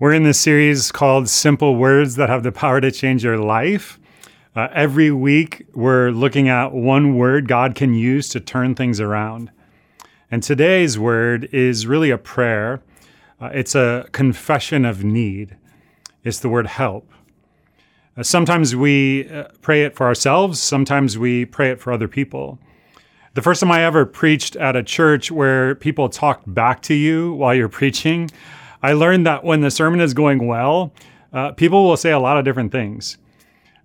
We're in this series called Simple Words That Have the Power to Change Your Life. Uh, every week, we're looking at one word God can use to turn things around. And today's word is really a prayer, uh, it's a confession of need. It's the word help. Uh, sometimes we uh, pray it for ourselves, sometimes we pray it for other people. The first time I ever preached at a church where people talked back to you while you're preaching, I learned that when the sermon is going well, uh, people will say a lot of different things.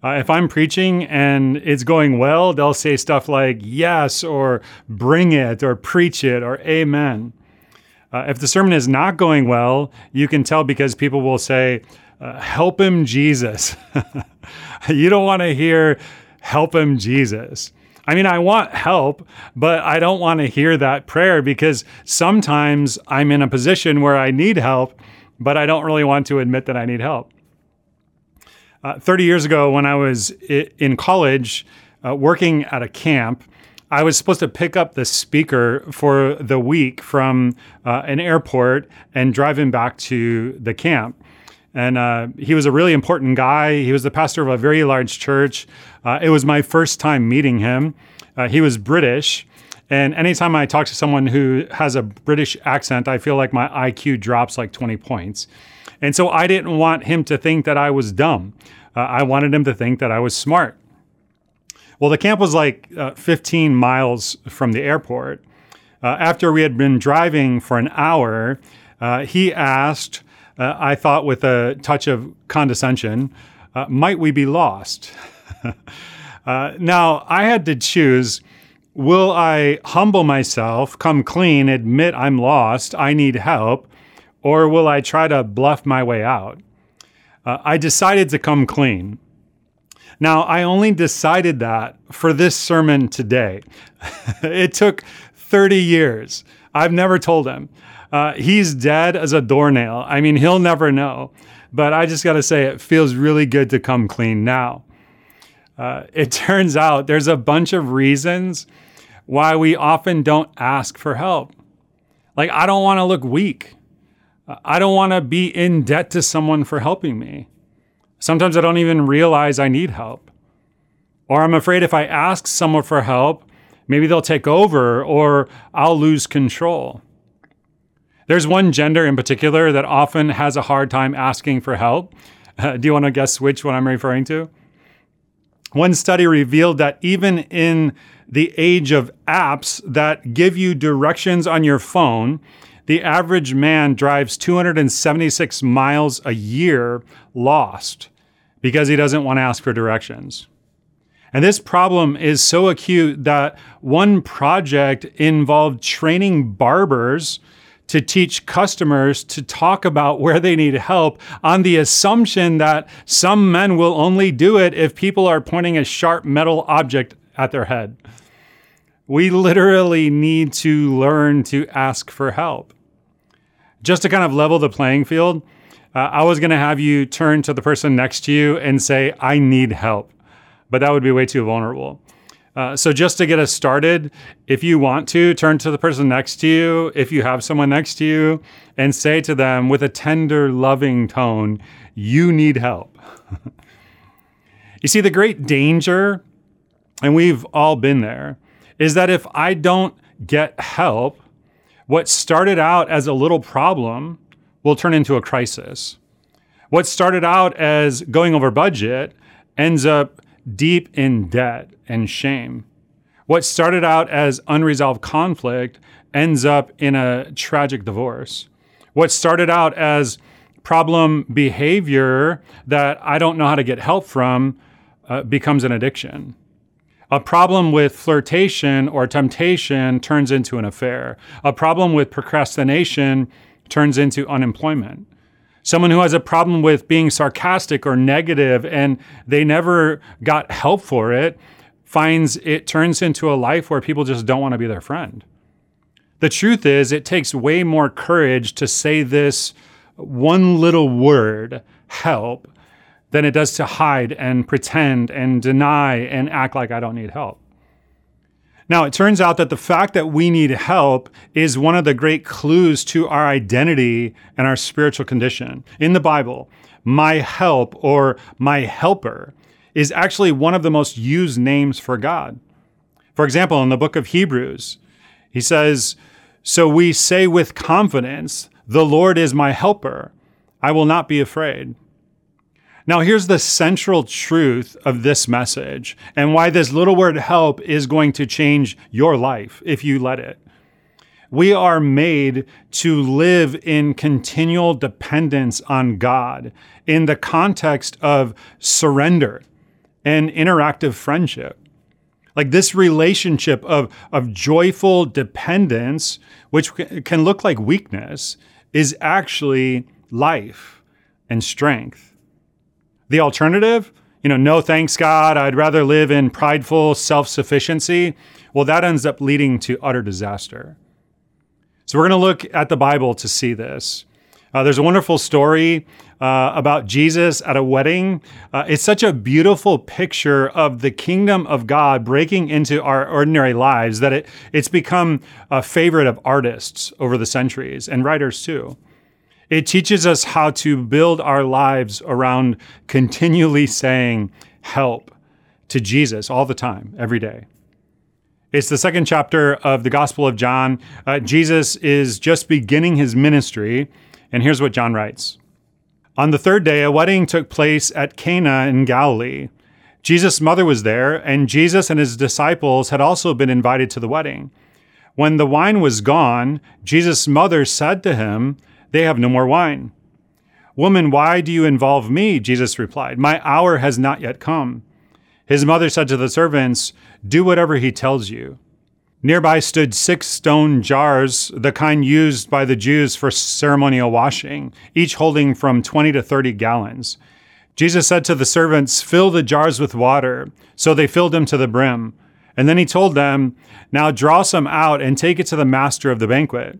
Uh, if I'm preaching and it's going well, they'll say stuff like yes, or bring it, or preach it, or amen. Uh, if the sermon is not going well, you can tell because people will say, uh, help him, Jesus. you don't want to hear, help him, Jesus. I mean, I want help, but I don't want to hear that prayer because sometimes I'm in a position where I need help, but I don't really want to admit that I need help. Uh, 30 years ago, when I was in college uh, working at a camp, I was supposed to pick up the speaker for the week from uh, an airport and drive him back to the camp. And uh, he was a really important guy. He was the pastor of a very large church. Uh, it was my first time meeting him. Uh, he was British. And anytime I talk to someone who has a British accent, I feel like my IQ drops like 20 points. And so I didn't want him to think that I was dumb. Uh, I wanted him to think that I was smart. Well, the camp was like uh, 15 miles from the airport. Uh, after we had been driving for an hour, he asked, uh, I thought with a touch of condescension, uh, might we be lost? uh, now, I had to choose will I humble myself, come clean, admit I'm lost, I need help, or will I try to bluff my way out? Uh, I decided to come clean. Now, I only decided that for this sermon today. it took 30 years. I've never told him. Uh, he's dead as a doornail. I mean, he'll never know. But I just got to say, it feels really good to come clean now. Uh, it turns out there's a bunch of reasons why we often don't ask for help. Like, I don't want to look weak. I don't want to be in debt to someone for helping me. Sometimes I don't even realize I need help. Or I'm afraid if I ask someone for help, maybe they'll take over or I'll lose control. There's one gender in particular that often has a hard time asking for help. Uh, do you want to guess which one I'm referring to? One study revealed that even in the age of apps that give you directions on your phone, the average man drives 276 miles a year lost because he doesn't want to ask for directions. And this problem is so acute that one project involved training barbers to teach customers to talk about where they need help on the assumption that some men will only do it if people are pointing a sharp metal object at their head. We literally need to learn to ask for help. Just to kind of level the playing field, uh, I was going to have you turn to the person next to you and say, I need help. But that would be way too vulnerable. Uh, so just to get us started, if you want to, turn to the person next to you, if you have someone next to you, and say to them with a tender, loving tone, you need help. you see, the great danger, and we've all been there, is that if I don't get help, what started out as a little problem will turn into a crisis. What started out as going over budget ends up deep in debt and shame. What started out as unresolved conflict ends up in a tragic divorce. What started out as problem behavior that I don't know how to get help from uh, becomes an addiction. A problem with flirtation or temptation turns into an affair. A problem with procrastination turns into unemployment. Someone who has a problem with being sarcastic or negative and they never got help for it finds it turns into a life where people just don't want to be their friend. The truth is, it takes way more courage to say this one little word, help, than it does to hide and pretend and deny and act like I don't need help. Now, it turns out that the fact that we need help is one of the great clues to our identity and our spiritual condition. In the Bible, my help or my helper is actually one of the most used names for God. For example, in the book of Hebrews, he says, So we say with confidence, The Lord is my helper. I will not be afraid. Now, here's the central truth of this message and why this little word help is going to change your life if you let it. We are made to live in continual dependence on God in the context of surrender and interactive friendship. Like this relationship of, of joyful dependence, which can look like weakness, is actually life and strength. The alternative, you know, no thanks God, I'd rather live in prideful self sufficiency, well, that ends up leading to utter disaster. So we're going to look at the Bible to see this. Uh, there's a wonderful story uh, about Jesus at a wedding. Uh, it's such a beautiful picture of the kingdom of God breaking into our ordinary lives that it, it's become a favorite of artists over the centuries and writers too. It teaches us how to build our lives around continually saying help to Jesus all the time, every day. It's the second chapter of the Gospel of John. Uh, Jesus is just beginning his ministry, and here's what John writes On the third day, a wedding took place at Cana in Galilee. Jesus' mother was there, and Jesus and his disciples had also been invited to the wedding. When the wine was gone, Jesus' mother said to him, they have no more wine. Woman, why do you involve me? Jesus replied, My hour has not yet come. His mother said to the servants, Do whatever he tells you. Nearby stood six stone jars, the kind used by the Jews for ceremonial washing, each holding from 20 to 30 gallons. Jesus said to the servants, Fill the jars with water. So they filled them to the brim. And then he told them, Now draw some out and take it to the master of the banquet.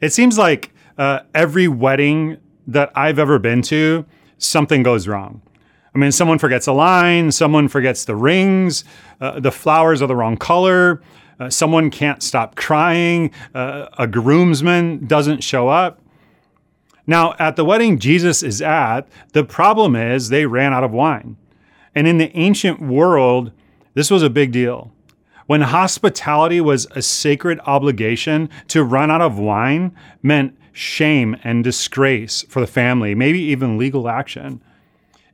It seems like uh, every wedding that I've ever been to, something goes wrong. I mean, someone forgets a line, someone forgets the rings, uh, the flowers are the wrong color, uh, someone can't stop crying, uh, a groomsman doesn't show up. Now, at the wedding Jesus is at, the problem is they ran out of wine. And in the ancient world, this was a big deal. When hospitality was a sacred obligation, to run out of wine meant shame and disgrace for the family, maybe even legal action.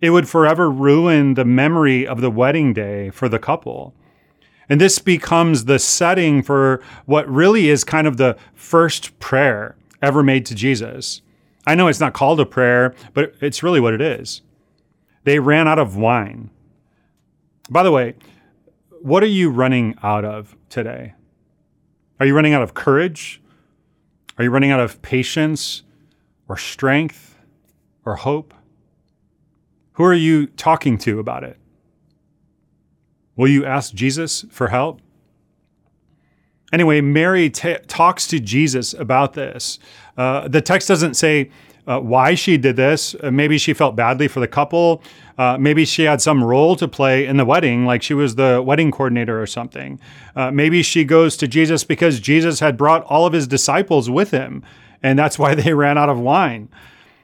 It would forever ruin the memory of the wedding day for the couple. And this becomes the setting for what really is kind of the first prayer ever made to Jesus. I know it's not called a prayer, but it's really what it is. They ran out of wine. By the way, what are you running out of today? Are you running out of courage? Are you running out of patience or strength or hope? Who are you talking to about it? Will you ask Jesus for help? Anyway, Mary t- talks to Jesus about this. Uh, the text doesn't say, uh, why she did this. Uh, maybe she felt badly for the couple. Uh, maybe she had some role to play in the wedding, like she was the wedding coordinator or something. Uh, maybe she goes to Jesus because Jesus had brought all of his disciples with him, and that's why they ran out of wine.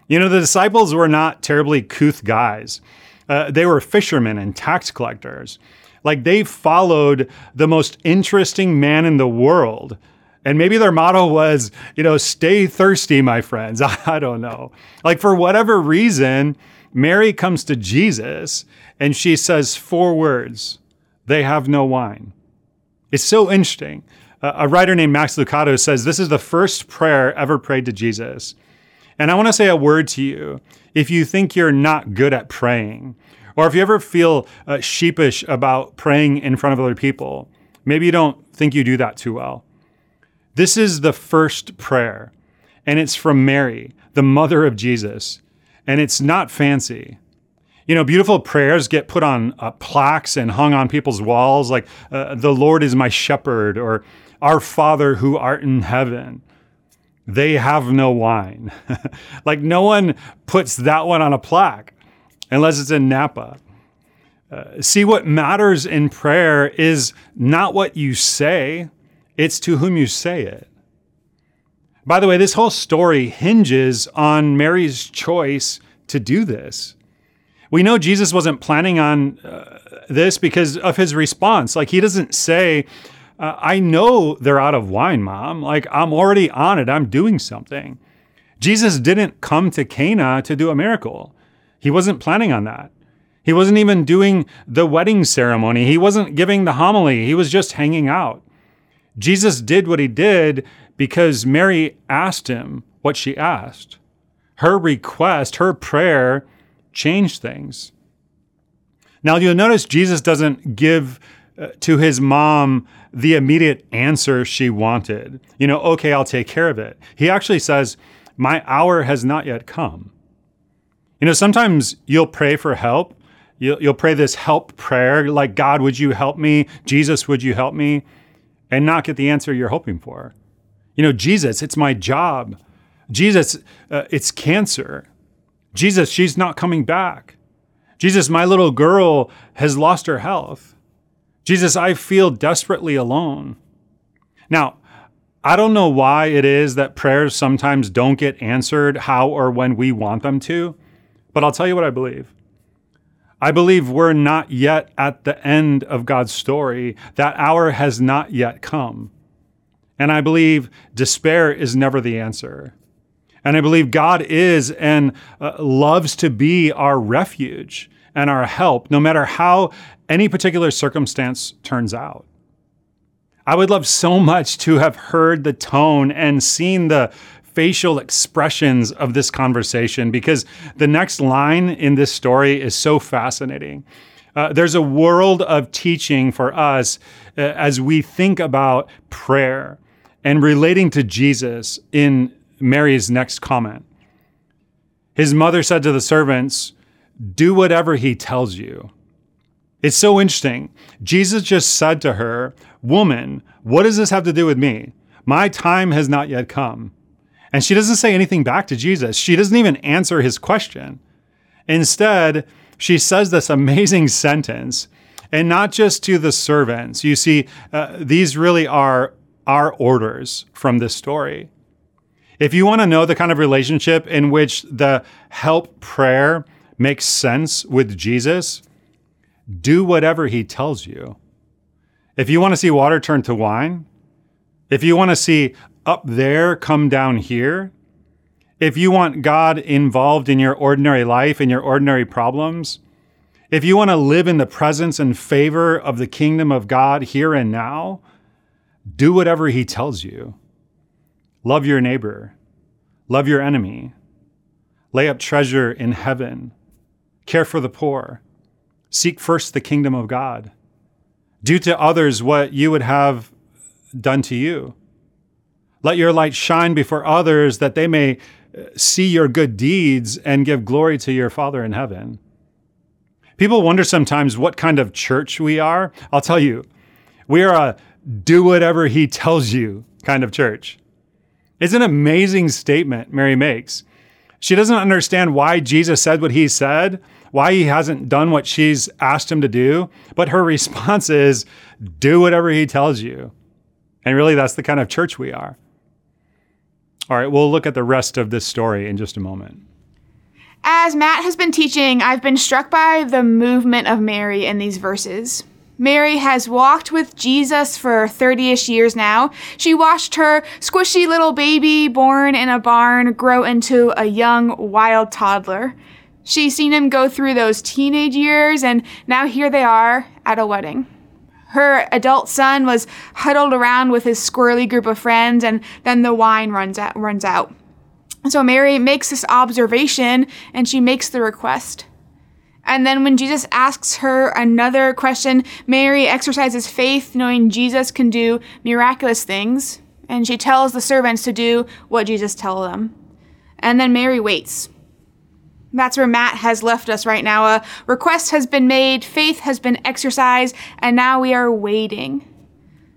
You know, the disciples were not terribly couth guys. Uh, they were fishermen and tax collectors. Like they followed the most interesting man in the world And maybe their motto was, you know, stay thirsty, my friends. I don't know. Like, for whatever reason, Mary comes to Jesus and she says four words they have no wine. It's so interesting. A writer named Max Lucado says this is the first prayer ever prayed to Jesus. And I want to say a word to you. If you think you're not good at praying, or if you ever feel uh, sheepish about praying in front of other people, maybe you don't think you do that too well. This is the first prayer, and it's from Mary, the mother of Jesus, and it's not fancy. You know, beautiful prayers get put on uh, plaques and hung on people's walls, like, uh, The Lord is my shepherd, or Our Father who art in heaven. They have no wine. like, no one puts that one on a plaque unless it's in Napa. Uh, see, what matters in prayer is not what you say, it's to whom you say it. By the way, this whole story hinges on Mary's choice to do this. We know Jesus wasn't planning on uh, this because of his response. Like, he doesn't say, uh, I know they're out of wine, mom. Like, I'm already on it, I'm doing something. Jesus didn't come to Cana to do a miracle. He wasn't planning on that. He wasn't even doing the wedding ceremony. He wasn't giving the homily. He was just hanging out. Jesus did what he did because Mary asked him what she asked. Her request, her prayer changed things. Now, you'll notice Jesus doesn't give uh, to his mom the immediate answer she wanted. You know, okay, I'll take care of it. He actually says, My hour has not yet come. You know, sometimes you'll pray for help. You'll, you'll pray this help prayer, like, God, would you help me? Jesus, would you help me? And not get the answer you're hoping for. You know, Jesus, it's my job. Jesus, uh, it's cancer. Jesus, she's not coming back. Jesus, my little girl has lost her health. Jesus, I feel desperately alone. Now, I don't know why it is that prayers sometimes don't get answered how or when we want them to. But I'll tell you what I believe. I believe we're not yet at the end of God's story. That hour has not yet come. And I believe despair is never the answer. And I believe God is and uh, loves to be our refuge and our help, no matter how any particular circumstance turns out. I would love so much to have heard the tone and seen the facial expressions of this conversation because the next line in this story is so fascinating. Uh, there's a world of teaching for us uh, as we think about prayer and relating to Jesus in Mary's next comment. His mother said to the servants, Do whatever he tells you. It's so interesting. Jesus just said to her, Woman, what does this have to do with me? My time has not yet come. And she doesn't say anything back to Jesus. She doesn't even answer his question. Instead, she says this amazing sentence, and not just to the servants. You see, uh, these really are our orders from this story. If you want to know the kind of relationship in which the help prayer makes sense with Jesus, do whatever he tells you. If you want to see water turn to wine, if you want to see up there come down here, if you want God involved in your ordinary life and your ordinary problems, if you want to live in the presence and favor of the kingdom of God here and now, do whatever he tells you. Love your neighbor. Love your enemy. Lay up treasure in heaven. Care for the poor. Seek first the kingdom of God. Do to others what you would have done to you. Let your light shine before others that they may uh, see your good deeds and give glory to your Father in heaven. People wonder sometimes what kind of church we are. I'll tell you, we are a do whatever he tells you kind of church. It's an amazing statement Mary makes. She doesn't understand why Jesus said what he said, why he hasn't done what she's asked him to do, but her response is do whatever he tells you. And really, that's the kind of church we are. All right, we'll look at the rest of this story in just a moment. As Matt has been teaching, I've been struck by the movement of Mary in these verses. Mary has walked with Jesus for 30 ish years now. She watched her squishy little baby born in a barn grow into a young, wild toddler. She's seen him go through those teenage years, and now here they are at a wedding. Her adult son was huddled around with his squirrely group of friends, and then the wine runs out. Runs out. So Mary makes this observation and she makes the request. And then when Jesus asks her another question, Mary exercises faith, knowing Jesus can do miraculous things, and she tells the servants to do what Jesus tells them. And then Mary waits. That's where Matt has left us right now. A request has been made, faith has been exercised, and now we are waiting.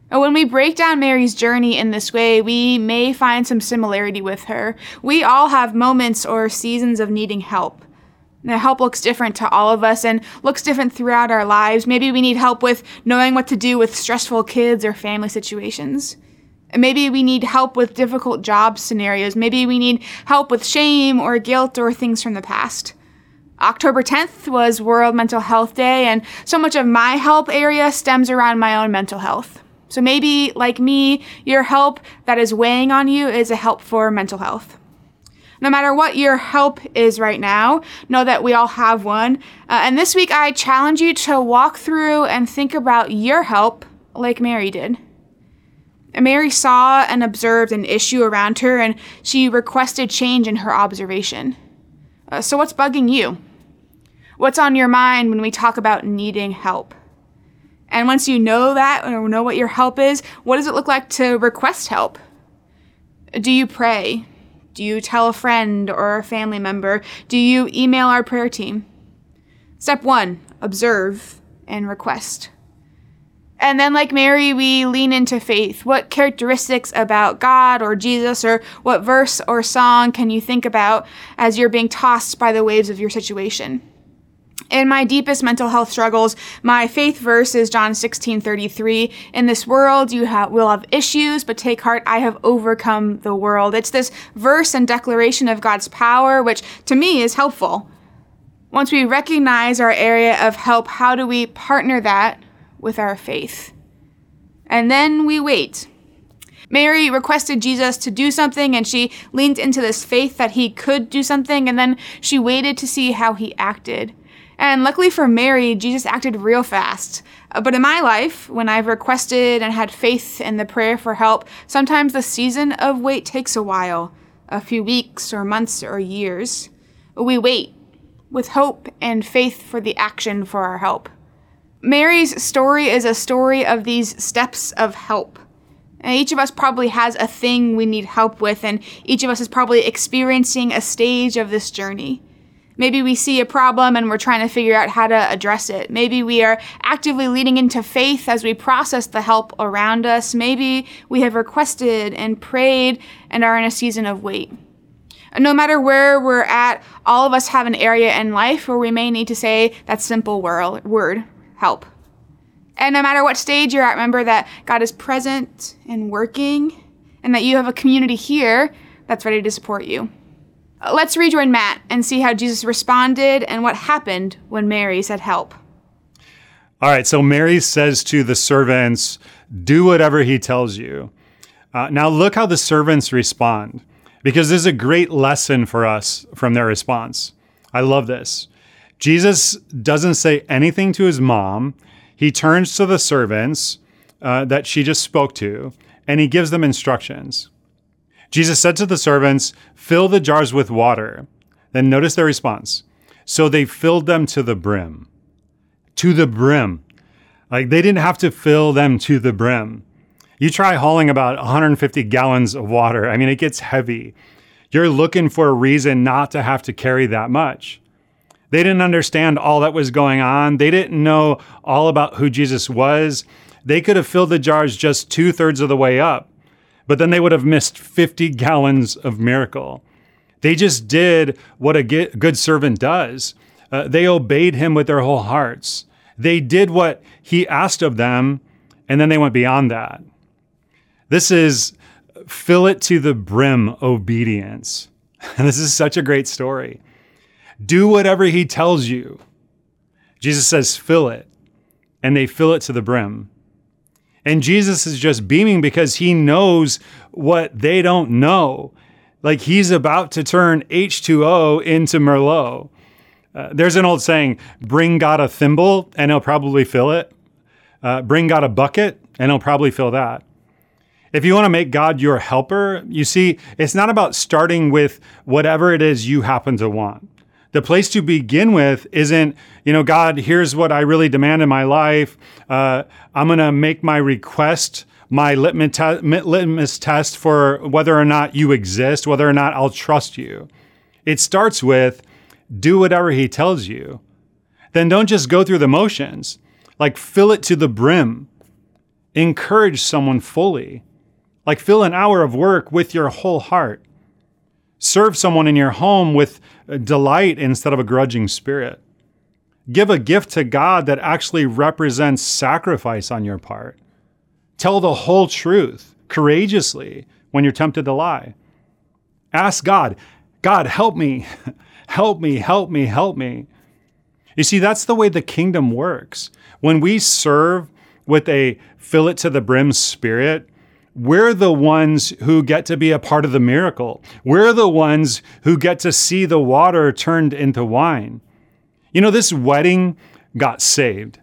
And when we break down Mary's journey in this way, we may find some similarity with her. We all have moments or seasons of needing help. Now, help looks different to all of us and looks different throughout our lives. Maybe we need help with knowing what to do with stressful kids or family situations. Maybe we need help with difficult job scenarios. Maybe we need help with shame or guilt or things from the past. October 10th was World Mental Health Day, and so much of my help area stems around my own mental health. So maybe, like me, your help that is weighing on you is a help for mental health. No matter what your help is right now, know that we all have one. Uh, and this week, I challenge you to walk through and think about your help like Mary did. Mary saw and observed an issue around her, and she requested change in her observation. Uh, so, what's bugging you? What's on your mind when we talk about needing help? And once you know that or know what your help is, what does it look like to request help? Do you pray? Do you tell a friend or a family member? Do you email our prayer team? Step one observe and request. And then, like Mary, we lean into faith. What characteristics about God or Jesus or what verse or song can you think about as you're being tossed by the waves of your situation? In my deepest mental health struggles, my faith verse is John 16 33. In this world, you ha- will have issues, but take heart, I have overcome the world. It's this verse and declaration of God's power, which to me is helpful. Once we recognize our area of help, how do we partner that with our faith? And then we wait. Mary requested Jesus to do something and she leaned into this faith that he could do something, and then she waited to see how he acted. And luckily for Mary, Jesus acted real fast. Uh, but in my life, when I've requested and had faith in the prayer for help, sometimes the season of wait takes a while a few weeks or months or years. We wait with hope and faith for the action for our help. Mary's story is a story of these steps of help. And each of us probably has a thing we need help with, and each of us is probably experiencing a stage of this journey. Maybe we see a problem and we're trying to figure out how to address it. Maybe we are actively leading into faith as we process the help around us. Maybe we have requested and prayed and are in a season of wait. And no matter where we're at, all of us have an area in life where we may need to say that simple word, help. And no matter what stage you're at, remember that God is present and working, and that you have a community here that's ready to support you. Let's rejoin Matt and see how Jesus responded and what happened when Mary said help. All right, so Mary says to the servants, Do whatever he tells you. Uh, now, look how the servants respond, because this is a great lesson for us from their response. I love this. Jesus doesn't say anything to his mom, he turns to the servants uh, that she just spoke to, and he gives them instructions. Jesus said to the servants, Fill the jars with water. Then notice their response. So they filled them to the brim. To the brim. Like they didn't have to fill them to the brim. You try hauling about 150 gallons of water. I mean, it gets heavy. You're looking for a reason not to have to carry that much. They didn't understand all that was going on. They didn't know all about who Jesus was. They could have filled the jars just two thirds of the way up but then they would have missed 50 gallons of miracle. They just did what a good servant does. Uh, they obeyed him with their whole hearts. They did what he asked of them, and then they went beyond that. This is fill it to the brim obedience. And this is such a great story. Do whatever he tells you. Jesus says, fill it. and they fill it to the brim. And Jesus is just beaming because he knows what they don't know. Like he's about to turn H2O into Merlot. Uh, there's an old saying bring God a thimble and he'll probably fill it. Uh, bring God a bucket and he'll probably fill that. If you want to make God your helper, you see, it's not about starting with whatever it is you happen to want. The place to begin with isn't, you know, God, here's what I really demand in my life. Uh, I'm going to make my request my litmus, litmus test for whether or not you exist, whether or not I'll trust you. It starts with do whatever he tells you. Then don't just go through the motions, like fill it to the brim. Encourage someone fully. Like fill an hour of work with your whole heart. Serve someone in your home with uh, delight instead of a grudging spirit. Give a gift to God that actually represents sacrifice on your part. Tell the whole truth courageously when you're tempted to lie. Ask God, God, help me, help me, help me, help me. You see, that's the way the kingdom works. When we serve with a fill it to the brim spirit, we're the ones who get to be a part of the miracle. We're the ones who get to see the water turned into wine. You know, this wedding got saved,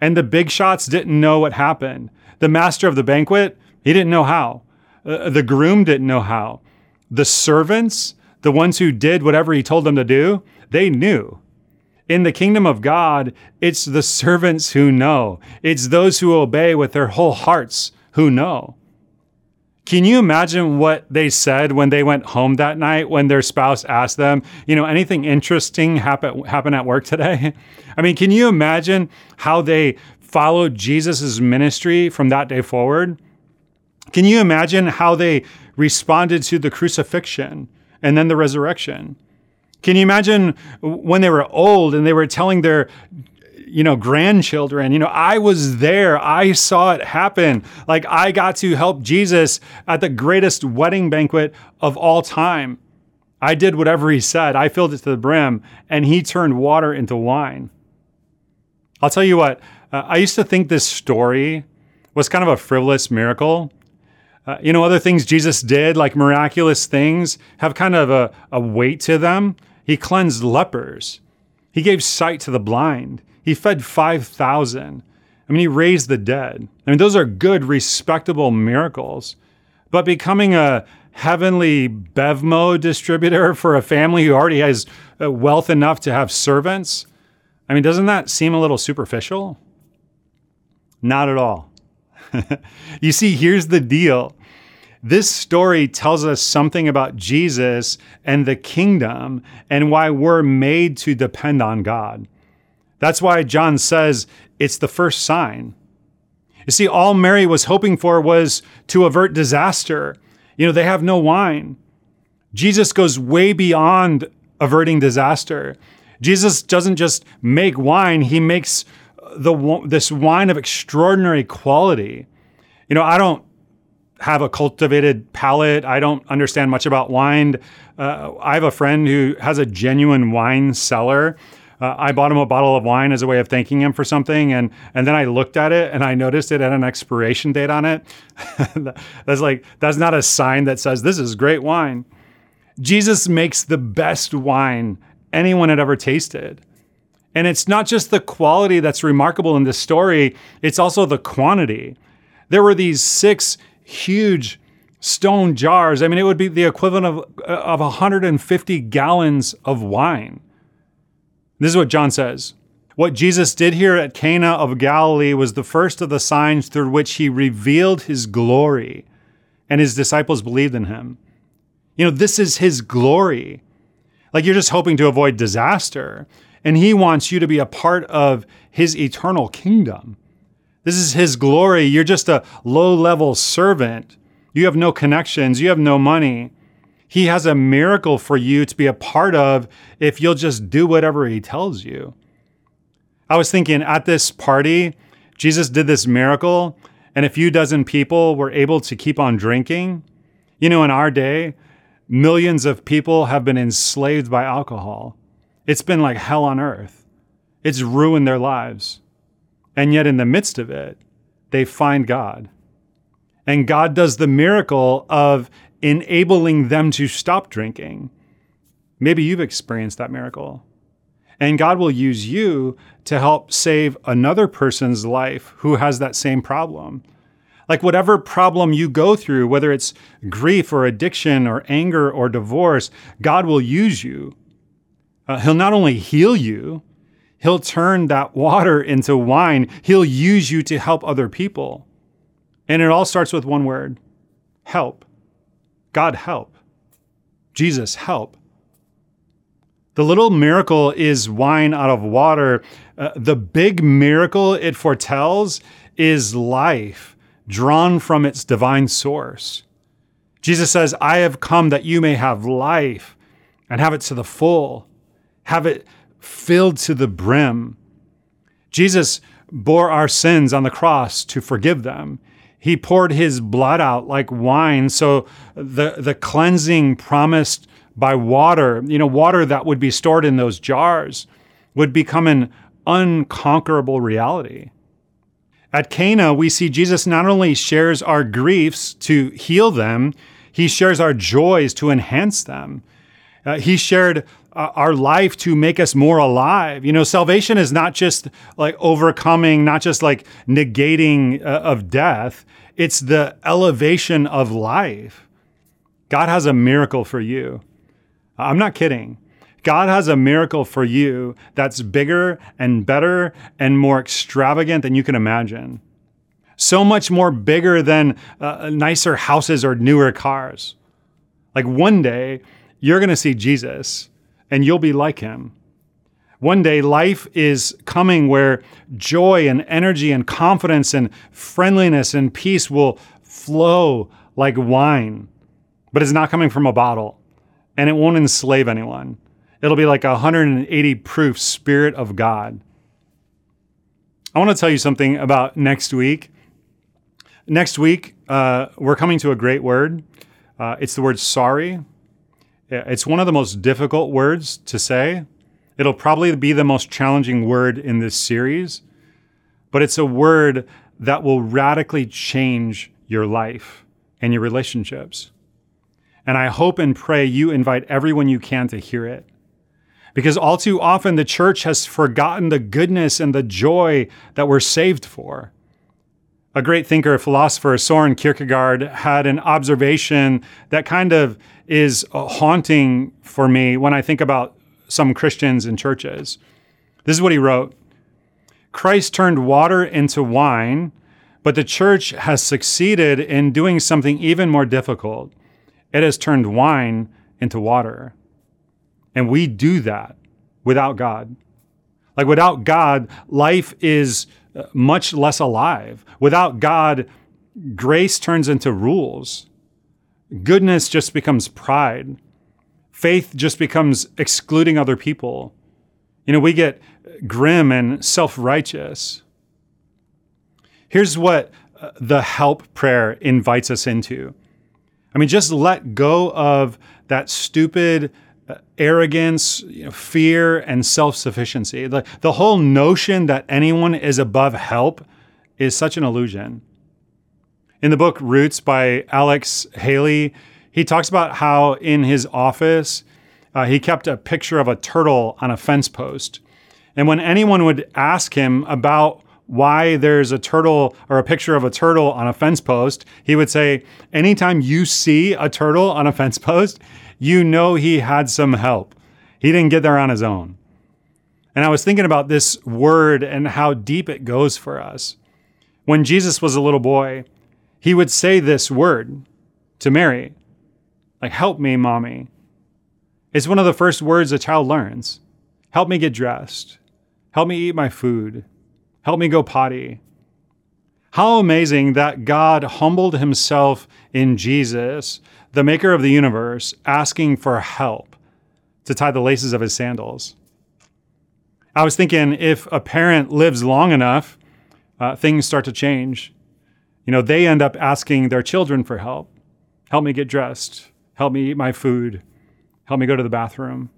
and the big shots didn't know what happened. The master of the banquet, he didn't know how. Uh, the groom didn't know how. The servants, the ones who did whatever he told them to do, they knew. In the kingdom of God, it's the servants who know. It's those who obey with their whole hearts who know. Can you imagine what they said when they went home that night when their spouse asked them, you know, anything interesting happen happen at work today? I mean, can you imagine how they followed Jesus' ministry from that day forward? Can you imagine how they responded to the crucifixion and then the resurrection? Can you imagine when they were old and they were telling their you know, grandchildren. You know, I was there. I saw it happen. Like I got to help Jesus at the greatest wedding banquet of all time. I did whatever he said. I filled it to the brim and he turned water into wine. I'll tell you what, uh, I used to think this story was kind of a frivolous miracle. Uh, you know, other things Jesus did, like miraculous things, have kind of a, a weight to them. He cleansed lepers, he gave sight to the blind, he fed 5,000. I mean, he raised the dead. I mean, those are good, respectable miracles. But becoming a heavenly Bevmo distributor for a family who already has uh, wealth enough to have servants, I mean, doesn't that seem a little superficial? Not at all. you see, here's the deal. This story tells us something about Jesus and the kingdom and why we're made to depend on God. That's why John says it's the first sign. You see, all Mary was hoping for was to avert disaster. You know, they have no wine. Jesus goes way beyond averting disaster. Jesus doesn't just make wine, he makes the this wine of extraordinary quality. You know, I don't have a cultivated palate. I don't understand much about wine. Uh, I have a friend who has a genuine wine cellar uh, I bought him a bottle of wine as a way of thanking him for something, and and then I looked at it and I noticed it had an expiration date on it. that's like that's not a sign that says this is great wine. Jesus makes the best wine anyone had ever tasted. And it's not just the quality that's remarkable in this story, it's also the quantity. There were these six huge stone jars. I mean, it would be the equivalent of, of 150 gallons of wine. This is what John says. What Jesus did here at Cana of Galilee was the first of the signs through which he revealed his glory, and his disciples believed in him. You know, this is his glory. Like you're just hoping to avoid disaster, and he wants you to be a part of his eternal kingdom. This is his glory. You're just a low level servant. You have no connections, you have no money. He has a miracle for you to be a part of if you'll just do whatever He tells you. I was thinking at this party, Jesus did this miracle, and a few dozen people were able to keep on drinking. You know, in our day, millions of people have been enslaved by alcohol. It's been like hell on earth, it's ruined their lives. And yet, in the midst of it, they find God. And God does the miracle of enabling them to stop drinking. Maybe you've experienced that miracle. And God will use you to help save another person's life who has that same problem. Like whatever problem you go through, whether it's grief or addiction or anger or divorce, God will use you. Uh, he'll not only heal you, He'll turn that water into wine. He'll use you to help other people. And it all starts with one word help. God, help. Jesus, help. The little miracle is wine out of water. Uh, the big miracle it foretells is life drawn from its divine source. Jesus says, I have come that you may have life and have it to the full, have it filled to the brim. Jesus bore our sins on the cross to forgive them. He poured his blood out like wine. So the, the cleansing promised by water, you know, water that would be stored in those jars, would become an unconquerable reality. At Cana, we see Jesus not only shares our griefs to heal them, he shares our joys to enhance them. Uh, he shared our life to make us more alive. You know, salvation is not just like overcoming, not just like negating uh, of death, it's the elevation of life. God has a miracle for you. I'm not kidding. God has a miracle for you that's bigger and better and more extravagant than you can imagine. So much more bigger than uh, nicer houses or newer cars. Like one day, you're going to see Jesus and you'll be like him. One day, life is coming where joy and energy and confidence and friendliness and peace will flow like wine, but it's not coming from a bottle and it won't enslave anyone. It'll be like a 180 proof Spirit of God. I want to tell you something about next week. Next week, uh, we're coming to a great word. Uh, it's the word sorry. It's one of the most difficult words to say. It'll probably be the most challenging word in this series, but it's a word that will radically change your life and your relationships. And I hope and pray you invite everyone you can to hear it. Because all too often the church has forgotten the goodness and the joy that we're saved for. A great thinker, philosopher, Soren Kierkegaard, had an observation that kind of is haunting for me when I think about some Christians and churches. This is what he wrote Christ turned water into wine, but the church has succeeded in doing something even more difficult. It has turned wine into water. And we do that without God. Like without God, life is uh, much less alive. Without God, grace turns into rules. Goodness just becomes pride. Faith just becomes excluding other people. You know, we get grim and self righteous. Here's what uh, the help prayer invites us into. I mean, just let go of that stupid uh, arrogance, you know, fear, and self sufficiency. The, the whole notion that anyone is above help is such an illusion. In the book Roots by Alex Haley, he talks about how in his office, uh, he kept a picture of a turtle on a fence post. And when anyone would ask him about why there's a turtle or a picture of a turtle on a fence post, he would say, Anytime you see a turtle on a fence post, you know he had some help. He didn't get there on his own. And I was thinking about this word and how deep it goes for us. When Jesus was a little boy, he would say this word to Mary, like, help me, mommy. It's one of the first words a child learns. Help me get dressed. Help me eat my food. Help me go potty. How amazing that God humbled himself in Jesus, the maker of the universe, asking for help to tie the laces of his sandals. I was thinking if a parent lives long enough, uh, things start to change. You know, they end up asking their children for help. Help me get dressed. Help me eat my food. Help me go to the bathroom.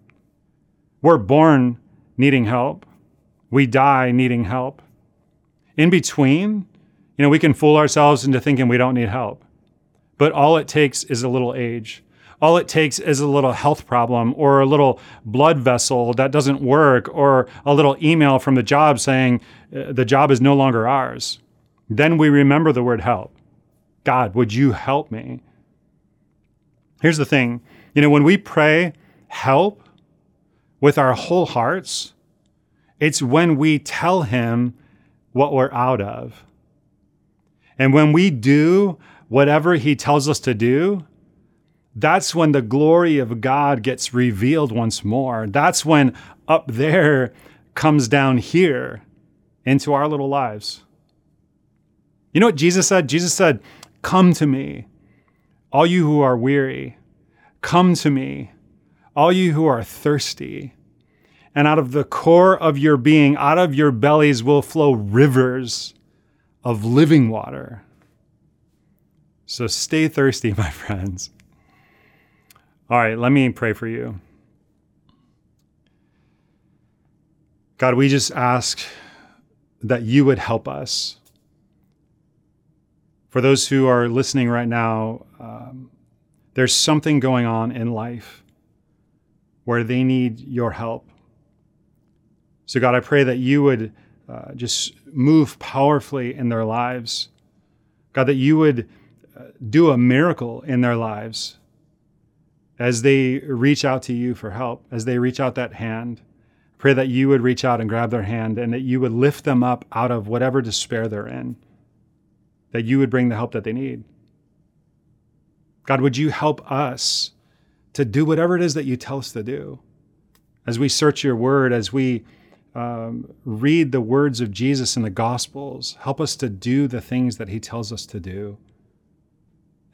We're born needing help. We die needing help. In between, you know, we can fool ourselves into thinking we don't need help. But all it takes is a little age. All it takes is a little health problem or a little blood vessel that doesn't work or a little email from the job saying uh, the job is no longer ours. Then we remember the word help. God, would you help me? Here's the thing you know, when we pray help with our whole hearts, it's when we tell Him what we're out of. And when we do whatever He tells us to do, that's when the glory of God gets revealed once more. That's when up there comes down here into our little lives. You know what Jesus said? Jesus said, Come to me, all you who are weary. Come to me, all you who are thirsty. And out of the core of your being, out of your bellies will flow rivers of living water. So stay thirsty, my friends. All right, let me pray for you. God, we just ask that you would help us. For those who are listening right now, um, there's something going on in life where they need your help. So, God, I pray that you would uh, just move powerfully in their lives. God, that you would uh, do a miracle in their lives as they reach out to you for help, as they reach out that hand. Pray that you would reach out and grab their hand and that you would lift them up out of whatever despair they're in, that you would bring the help that they need. God, would you help us to do whatever it is that you tell us to do? As we search your word, as we um, read the words of Jesus in the Gospels, help us to do the things that he tells us to do.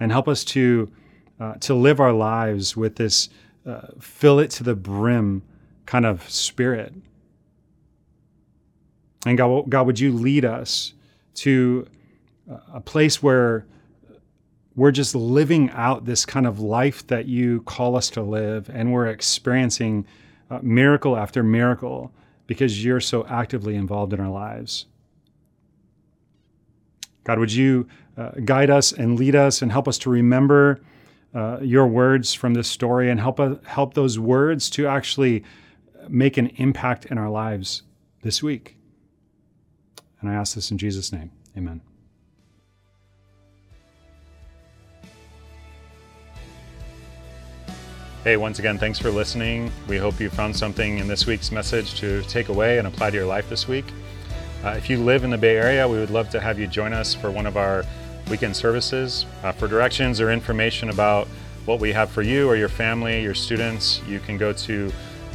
And help us to uh, to live our lives with this uh, fill it to the brim kind of spirit. And God, God, would you lead us to a place where we're just living out this kind of life that you call us to live, and we're experiencing uh, miracle after miracle because you're so actively involved in our lives. God, would you uh, guide us and lead us and help us to remember uh, your words from this story and help uh, help those words to actually make an impact in our lives this week. And I ask this in Jesus' name. Amen. Hey, once again, thanks for listening. We hope you found something in this week's message to take away and apply to your life this week. Uh, if you live in the Bay Area, we would love to have you join us for one of our weekend services. Uh, for directions or information about what we have for you or your family, your students, you can go to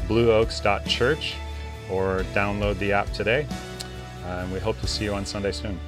blueoaks.church or download the app today. Uh, and we hope to see you on Sunday soon.